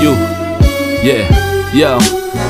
You, yeah, yo.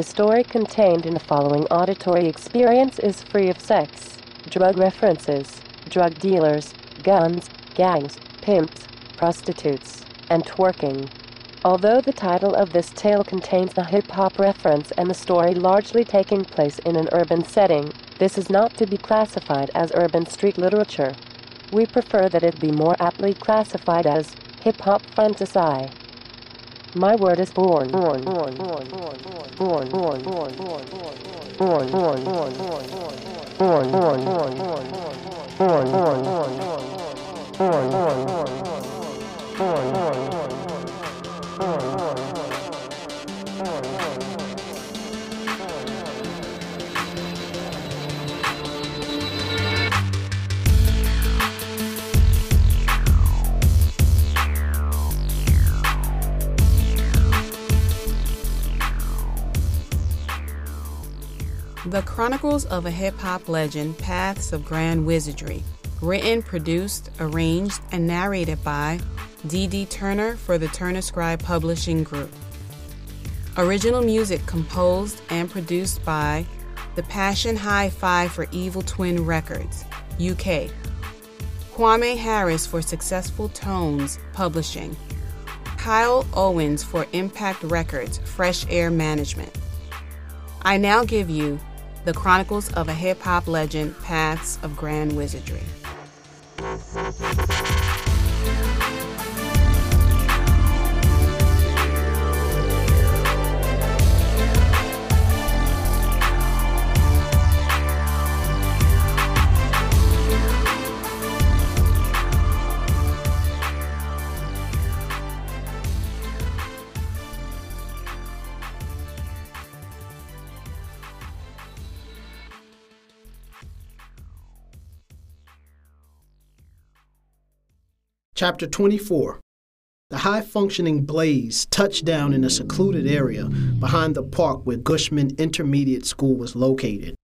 The story contained in the following auditory experience is free of sex, drug references, drug dealers, guns, gangs, pimps, prostitutes, and twerking. Although the title of this tale contains the hip hop reference and the story largely taking place in an urban setting, this is not to be classified as urban street literature. We prefer that it be more aptly classified as hip hop fantasy. My word is born. Born. Born. Born. Born. Born. Born. Born. Born. Born. Born. Born. Born. Born. Born. Born. Born. Born. The Chronicles of a Hip Hop Legend Paths of Grand Wizardry. Written, produced, arranged, and narrated by D.D. Turner for the Turner Scribe Publishing Group. Original music composed and produced by The Passion Hi Fi for Evil Twin Records, UK. Kwame Harris for Successful Tones Publishing. Kyle Owens for Impact Records, Fresh Air Management. I now give you the Chronicles of a Hip Hop Legend Paths of Grand Wizardry. Chapter 24 The high functioning Blaze touched down in a secluded area behind the park where Gushman Intermediate School was located.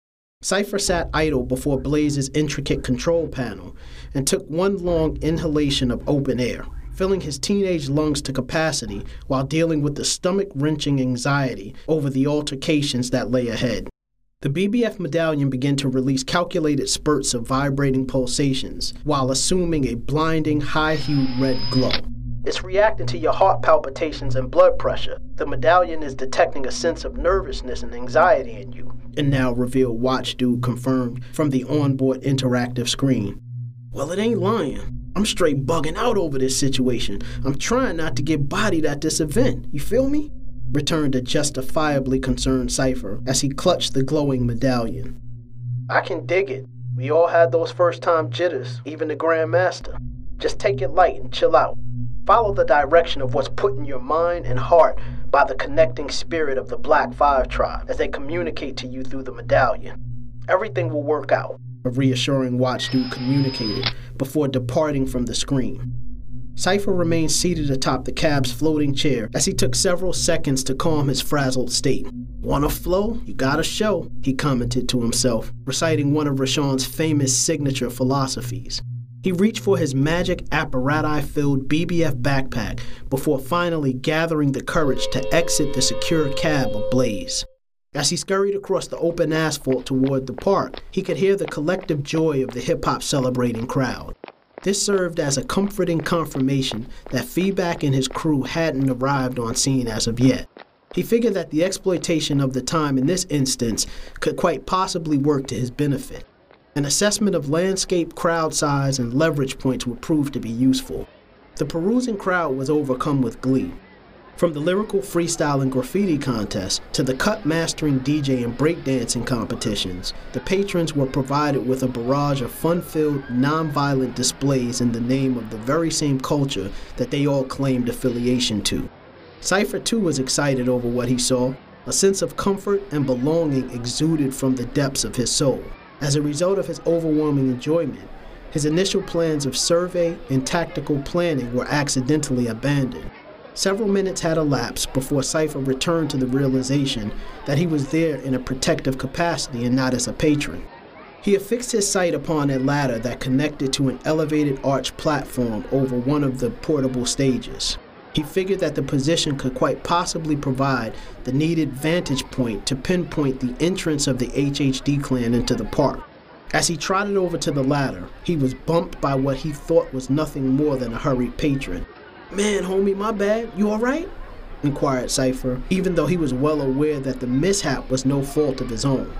Cypher sat idle before Blaze's intricate control panel and took one long inhalation of open air, filling his teenage lungs to capacity while dealing with the stomach wrenching anxiety over the altercations that lay ahead. The BBF medallion began to release calculated spurts of vibrating pulsations while assuming a blinding, high hued red glow. It's reacting to your heart palpitations and blood pressure. The medallion is detecting a sense of nervousness and anxiety in you. And now revealed Watch Dude confirmed from the onboard interactive screen. Well, it ain't lying. I'm straight bugging out over this situation. I'm trying not to get bodied at this event. You feel me? Returned a justifiably concerned Cypher as he clutched the glowing medallion. I can dig it. We all had those first time jitters, even the Grandmaster. Just take it light and chill out. Follow the direction of what's put in your mind and heart by the connecting spirit of the Black Five tribe as they communicate to you through the medallion. Everything will work out, a reassuring watchdude communicated before departing from the screen. Cypher remained seated atop the cab's floating chair as he took several seconds to calm his frazzled state. Wanna flow? You gotta show, he commented to himself, reciting one of Rashawn's famous signature philosophies. He reached for his magic apparatus filled BBF backpack before finally gathering the courage to exit the secure cab ablaze. As he scurried across the open asphalt toward the park, he could hear the collective joy of the hip hop celebrating crowd. This served as a comforting confirmation that feedback and his crew hadn't arrived on scene as of yet. He figured that the exploitation of the time in this instance could quite possibly work to his benefit. An assessment of landscape, crowd size, and leverage points would prove to be useful. The perusing crowd was overcome with glee. From the lyrical freestyle and graffiti contest to the cut mastering DJ and breakdancing competitions, the patrons were provided with a barrage of fun filled, non violent displays in the name of the very same culture that they all claimed affiliation to. Cypher too was excited over what he saw. A sense of comfort and belonging exuded from the depths of his soul. As a result of his overwhelming enjoyment, his initial plans of survey and tactical planning were accidentally abandoned. Several minutes had elapsed before Cypher returned to the realization that he was there in a protective capacity and not as a patron. He affixed his sight upon a ladder that connected to an elevated arch platform over one of the portable stages. He figured that the position could quite possibly provide the needed vantage point to pinpoint the entrance of the HHD clan into the park. As he trotted over to the ladder, he was bumped by what he thought was nothing more than a hurried patron. Man, homie, my bad. You alright? inquired Cypher, even though he was well aware that the mishap was no fault of his own.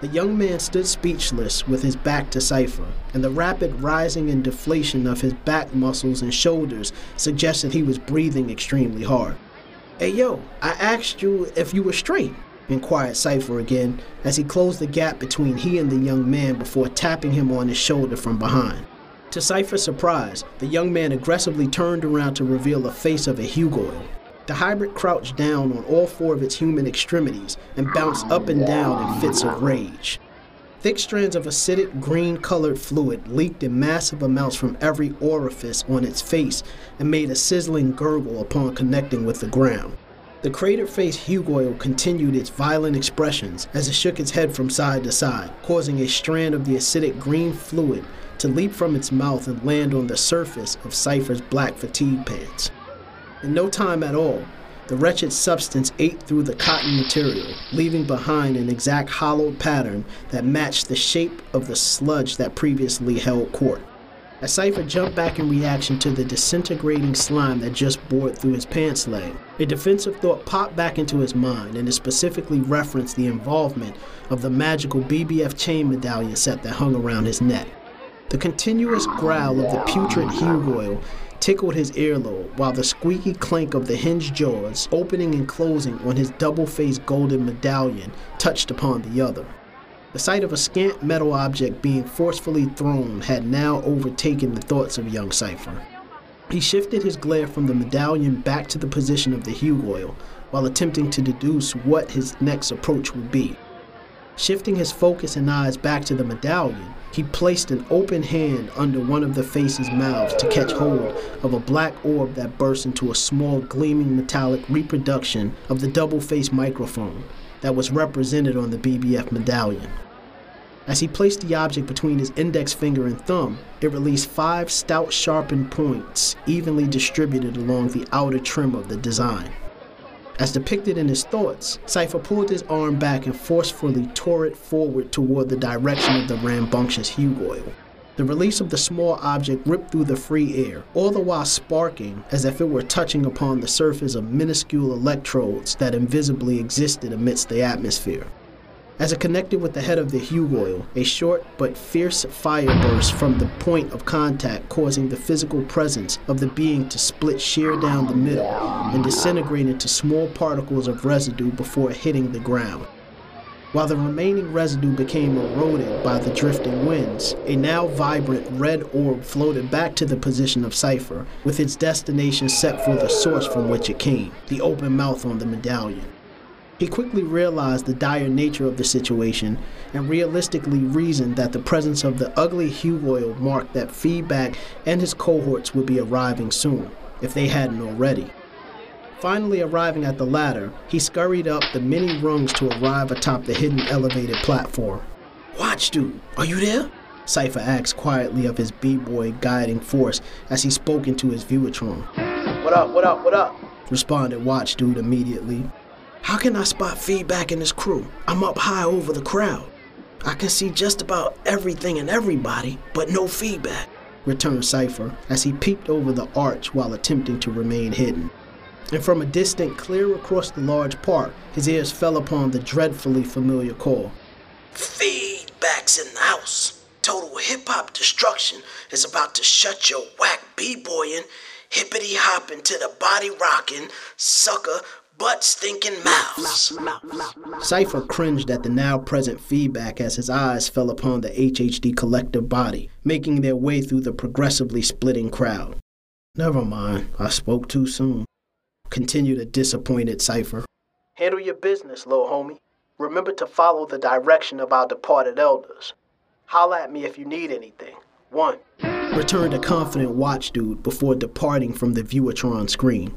The young man stood speechless with his back to Cypher, and the rapid rising and deflation of his back muscles and shoulders suggested he was breathing extremely hard. Hey yo, I asked you if you were straight, inquired Cypher again as he closed the gap between he and the young man before tapping him on his shoulder from behind. To Cypher's surprise, the young man aggressively turned around to reveal the face of a Hugoil. The hybrid crouched down on all four of its human extremities and bounced up and down in fits of rage. Thick strands of acidic green colored fluid leaked in massive amounts from every orifice on its face and made a sizzling gurgle upon connecting with the ground. The crater faced Hugoil continued its violent expressions as it shook its head from side to side, causing a strand of the acidic green fluid to leap from its mouth and land on the surface of Cypher's black fatigue pants. In no time at all, the wretched substance ate through the cotton material, leaving behind an exact hollowed pattern that matched the shape of the sludge that previously held court. As Cypher jumped back in reaction to the disintegrating slime that just bored through his pants leg, a defensive thought popped back into his mind and it specifically referenced the involvement of the magical BBF chain medallion set that hung around his neck. The continuous growl of the putrid Hugoil tickled his earlobe, while the squeaky clank of the hinged jaws, opening and closing on his double faced golden medallion, touched upon the other. The sight of a scant metal object being forcefully thrown had now overtaken the thoughts of young Cypher. He shifted his glare from the medallion back to the position of the Hugoil, while attempting to deduce what his next approach would be. Shifting his focus and eyes back to the medallion, he placed an open hand under one of the face's mouths to catch hold of a black orb that burst into a small, gleaming metallic reproduction of the double faced microphone that was represented on the BBF medallion. As he placed the object between his index finger and thumb, it released five stout, sharpened points evenly distributed along the outer trim of the design. As depicted in his thoughts, Cypher pulled his arm back and forcefully tore it forward toward the direction of the rambunctious Hugoil. The release of the small object ripped through the free air, all the while sparking as if it were touching upon the surface of minuscule electrodes that invisibly existed amidst the atmosphere. As it connected with the head of the Hugoil, a short but fierce fire burst from the point of contact, causing the physical presence of the being to split sheer down the middle and disintegrate into small particles of residue before hitting the ground. While the remaining residue became eroded by the drifting winds, a now vibrant red orb floated back to the position of Cypher, with its destination set for the source from which it came, the open mouth on the medallion. He quickly realized the dire nature of the situation and realistically reasoned that the presence of the ugly Hugoil marked that feedback and his cohorts would be arriving soon, if they hadn't already. Finally arriving at the ladder, he scurried up the many rungs to arrive atop the hidden elevated platform. Watch, dude, are you there? Cypher asked quietly of his B-boy guiding force as he spoke into his Viewatron. What up, what up, what up? responded Watch Dude immediately. How can I spot feedback in this crew? I'm up high over the crowd. I can see just about everything and everybody, but no feedback. returned Cypher as he peeped over the arch while attempting to remain hidden. And from a distant clear across the large park, his ears fell upon the dreadfully familiar call. Feedback's in the house. Total hip hop destruction is about to shut your whack b-boying, hippity hopping to the body rocking, sucker, butt stinking mouths. Cypher cringed at the now present feedback as his eyes fell upon the HHD collective body, making their way through the progressively splitting crowd. Never mind, I spoke too soon. Continued a disappointed Cypher. Handle your business, little homie. Remember to follow the direction of our departed elders. Holla at me if you need anything. One. Returned a confident watch dude before departing from the Viewertron screen.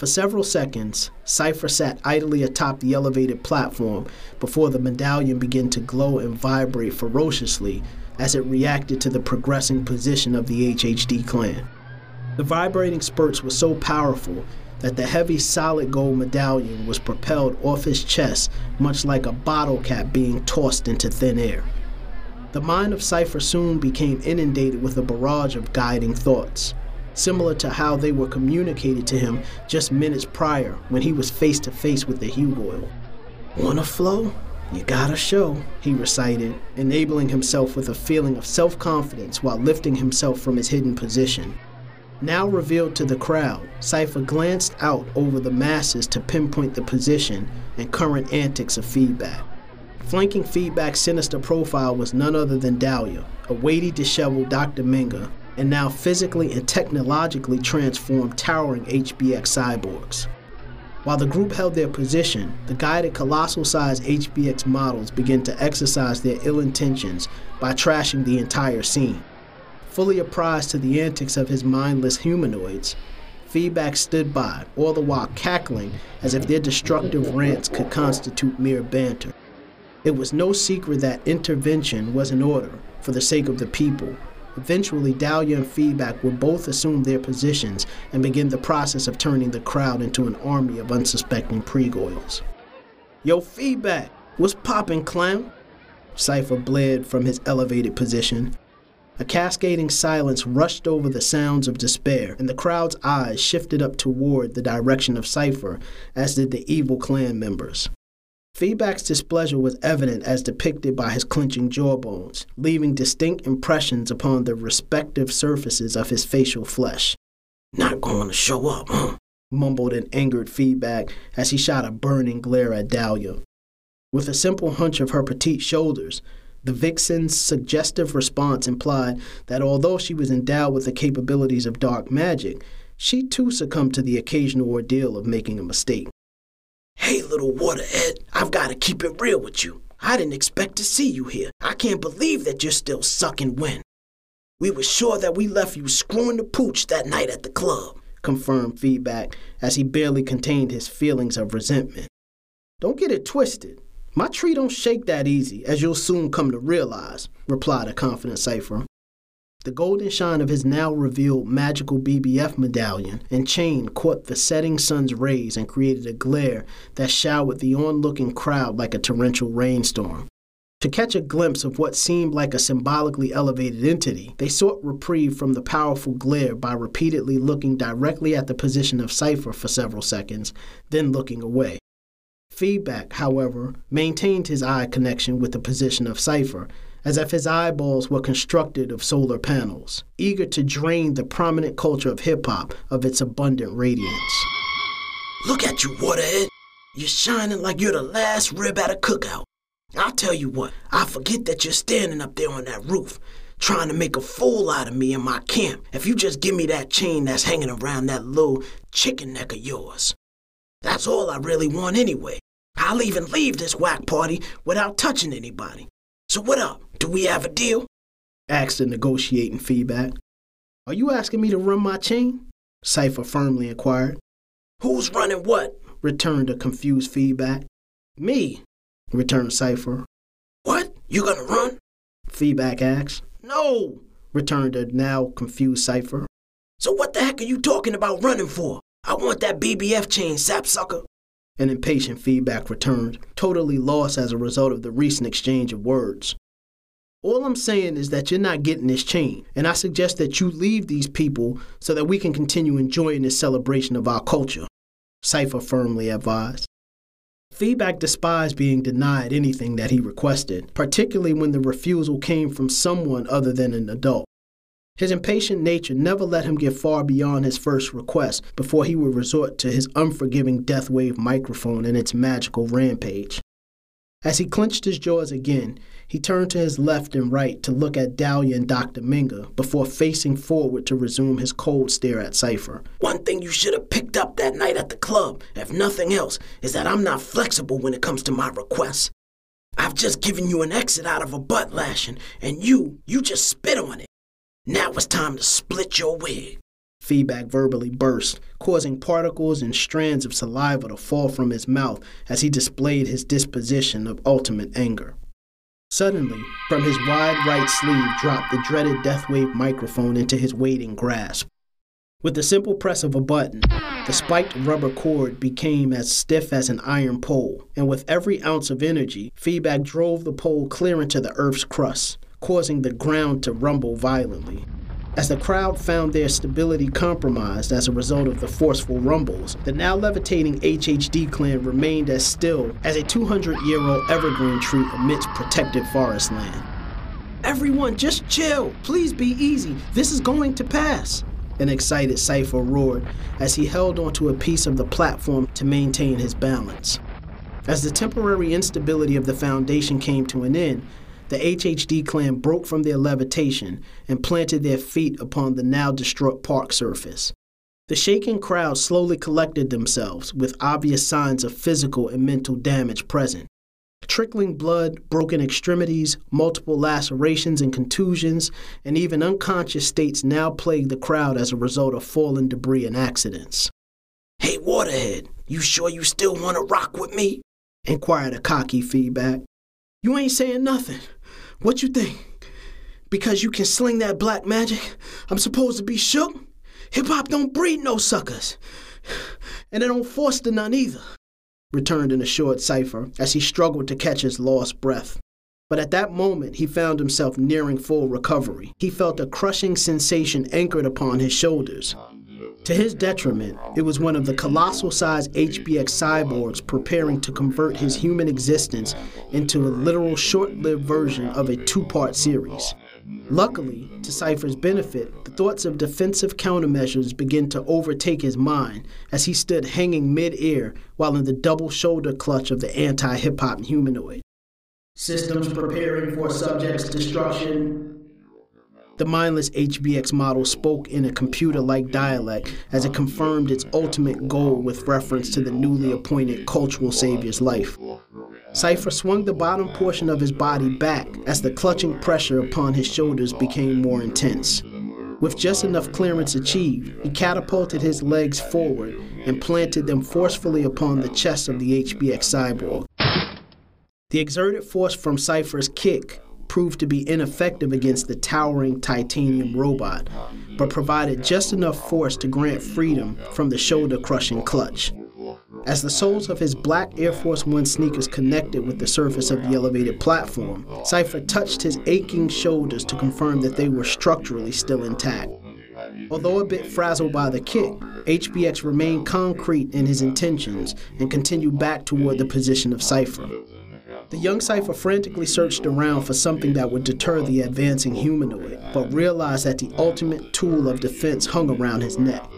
For several seconds, Cypher sat idly atop the elevated platform before the medallion began to glow and vibrate ferociously as it reacted to the progressing position of the HHD clan. The vibrating spurts were so powerful that the heavy solid gold medallion was propelled off his chest much like a bottle cap being tossed into thin air. The mind of Cypher soon became inundated with a barrage of guiding thoughts, similar to how they were communicated to him just minutes prior when he was face to face with the Hugoil. Wanna flow? You gotta show, he recited, enabling himself with a feeling of self confidence while lifting himself from his hidden position. Now revealed to the crowd, Cypher glanced out over the masses to pinpoint the position and current antics of feedback. Flanking feedback's sinister profile was none other than Dahlia, a weighty, disheveled Dr. Minga, and now physically and technologically transformed towering HBX cyborgs. While the group held their position, the guided colossal sized HBX models began to exercise their ill intentions by trashing the entire scene. Fully apprised to the antics of his mindless humanoids, Feedback stood by, all the while cackling as if their destructive rants could constitute mere banter. It was no secret that intervention was in order for the sake of the people. Eventually, Dahlia and Feedback would both assume their positions and begin the process of turning the crowd into an army of unsuspecting pregoils. Yo, Feedback, what's poppin', clown? Cypher blared from his elevated position. A cascading silence rushed over the sounds of despair, and the crowd's eyes shifted up toward the direction of Cypher, as did the evil clan members. Feedback's displeasure was evident as depicted by his clenching jawbones, leaving distinct impressions upon the respective surfaces of his facial flesh. Not going to show up, huh? mumbled an angered Feedback as he shot a burning glare at Dahlia. With a simple hunch of her petite shoulders, the vixen's suggestive response implied that although she was endowed with the capabilities of dark magic, she too succumbed to the occasional ordeal of making a mistake. Hey, little waterhead, I've got to keep it real with you. I didn't expect to see you here. I can't believe that you're still sucking wind. We were sure that we left you screwing the pooch that night at the club, confirmed Feedback as he barely contained his feelings of resentment. Don't get it twisted. My tree don't shake that easy, as you'll soon come to realize, replied a confident Cypher. The golden shine of his now revealed magical BBF medallion and chain caught the setting sun's rays and created a glare that showered the onlooking crowd like a torrential rainstorm. To catch a glimpse of what seemed like a symbolically elevated entity, they sought reprieve from the powerful glare by repeatedly looking directly at the position of Cypher for several seconds, then looking away. Feedback, however, maintained his eye connection with the position of Cypher, as if his eyeballs were constructed of solar panels, eager to drain the prominent culture of hip hop of its abundant radiance. Look at you, Waterhead. You're shining like you're the last rib at a cookout. I'll tell you what, I forget that you're standing up there on that roof, trying to make a fool out of me in my camp if you just give me that chain that's hanging around that little chicken neck of yours. That's all I really want anyway. I'll even leave this whack party without touching anybody. So what up? Do we have a deal? Asked the negotiating feedback. Are you asking me to run my chain? Cypher firmly inquired. Who's running what? Returned a confused feedback. Me, returned Cypher. What? You gonna run? Feedback asked. No, returned the now confused Cypher. So what the heck are you talking about running for? I want that BBF chain, sapsucker. An impatient feedback returned, totally lost as a result of the recent exchange of words. All I'm saying is that you're not getting this chain, and I suggest that you leave these people so that we can continue enjoying this celebration of our culture, Cypher firmly advised. Feedback despised being denied anything that he requested, particularly when the refusal came from someone other than an adult. His impatient nature never let him get far beyond his first request before he would resort to his unforgiving Deathwave microphone and its magical rampage. As he clenched his jaws again, he turned to his left and right to look at Dahlia and Dr. Minga before facing forward to resume his cold stare at Cypher. One thing you should have picked up that night at the club, if nothing else, is that I'm not flexible when it comes to my requests. I've just given you an exit out of a butt lashing, and you, you just spit on it. Now it's time to split your wig. Feedback verbally burst, causing particles and strands of saliva to fall from his mouth as he displayed his disposition of ultimate anger. Suddenly, from his wide right sleeve dropped the dreaded Deathwave microphone into his waiting grasp. With the simple press of a button, the spiked rubber cord became as stiff as an iron pole, and with every ounce of energy, feedback drove the pole clear into the Earth's crust causing the ground to rumble violently. As the crowd found their stability compromised as a result of the forceful rumbles, the now levitating HHD clan remained as still as a 200 year old evergreen tree amidst protected forest land. Everyone, just chill. Please be easy. This is going to pass. An excited Cypher roared as he held onto a piece of the platform to maintain his balance. As the temporary instability of the foundation came to an end, the HHD clan broke from their levitation and planted their feet upon the now distraught park surface. The shaken crowd slowly collected themselves, with obvious signs of physical and mental damage present. Trickling blood, broken extremities, multiple lacerations and contusions, and even unconscious states now plagued the crowd as a result of fallen debris and accidents. Hey, Waterhead, you sure you still want to rock with me? inquired a cocky feedback. You ain't saying nothing. What you think? Because you can sling that black magic, I'm supposed to be shook? Hip hop don't breed no suckers. And it don't foster none either, returned an assured Cypher as he struggled to catch his lost breath. But at that moment, he found himself nearing full recovery. He felt a crushing sensation anchored upon his shoulders. To his detriment, it was one of the colossal sized HBX cyborgs preparing to convert his human existence into a literal short lived version of a two part series. Luckily, to Cypher's benefit, the thoughts of defensive countermeasures began to overtake his mind as he stood hanging mid air while in the double shoulder clutch of the anti hip hop humanoid. Systems preparing for subject's destruction. The mindless HBX model spoke in a computer like dialect as it confirmed its ultimate goal with reference to the newly appointed cultural savior's life. Cypher swung the bottom portion of his body back as the clutching pressure upon his shoulders became more intense. With just enough clearance achieved, he catapulted his legs forward and planted them forcefully upon the chest of the HBX cyborg. The exerted force from Cypher's kick proved to be ineffective against the towering titanium robot, but provided just enough force to grant freedom from the shoulder crushing clutch. As the soles of his black Air Force One sneakers connected with the surface of the elevated platform, Cypher touched his aching shoulders to confirm that they were structurally still intact. Although a bit frazzled by the kick, HBX remained concrete in his intentions and continued back toward the position of Cypher. The young Cypher frantically searched around for something that would deter the advancing humanoid, but realized that the ultimate tool of defense hung around his neck.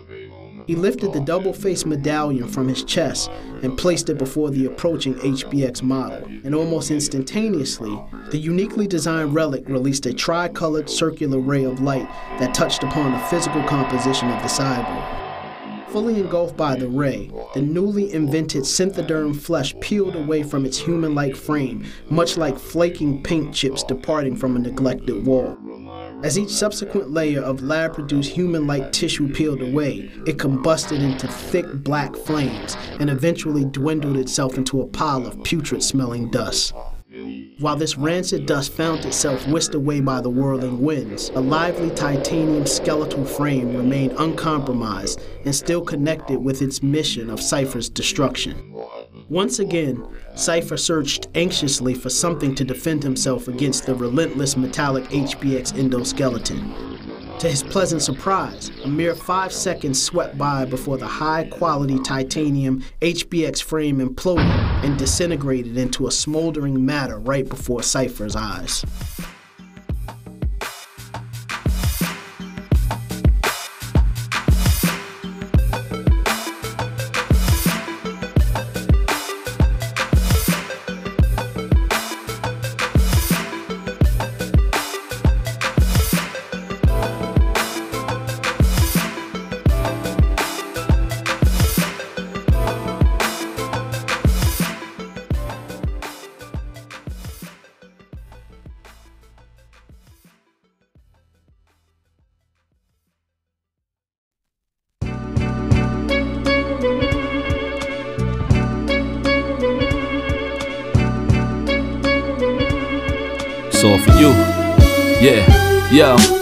He lifted the double faced medallion from his chest and placed it before the approaching HBX model, and almost instantaneously, the uniquely designed relic released a tricolored circular ray of light that touched upon the physical composition of the cyborg. Fully engulfed by the ray, the newly invented synthoderm flesh peeled away from its human like frame, much like flaking paint chips departing from a neglected wall. As each subsequent layer of lab produced human like tissue peeled away, it combusted into thick black flames and eventually dwindled itself into a pile of putrid smelling dust. While this rancid dust found itself whisked away by the whirling winds, a lively titanium skeletal frame remained uncompromised and still connected with its mission of Cypher's destruction. Once again, Cypher searched anxiously for something to defend himself against the relentless metallic HBX endoskeleton. To his pleasant surprise, a mere five seconds swept by before the high quality titanium HBX frame imploded and disintegrated into a smoldering matter right before Cypher's eyes. You. Yeah, yo.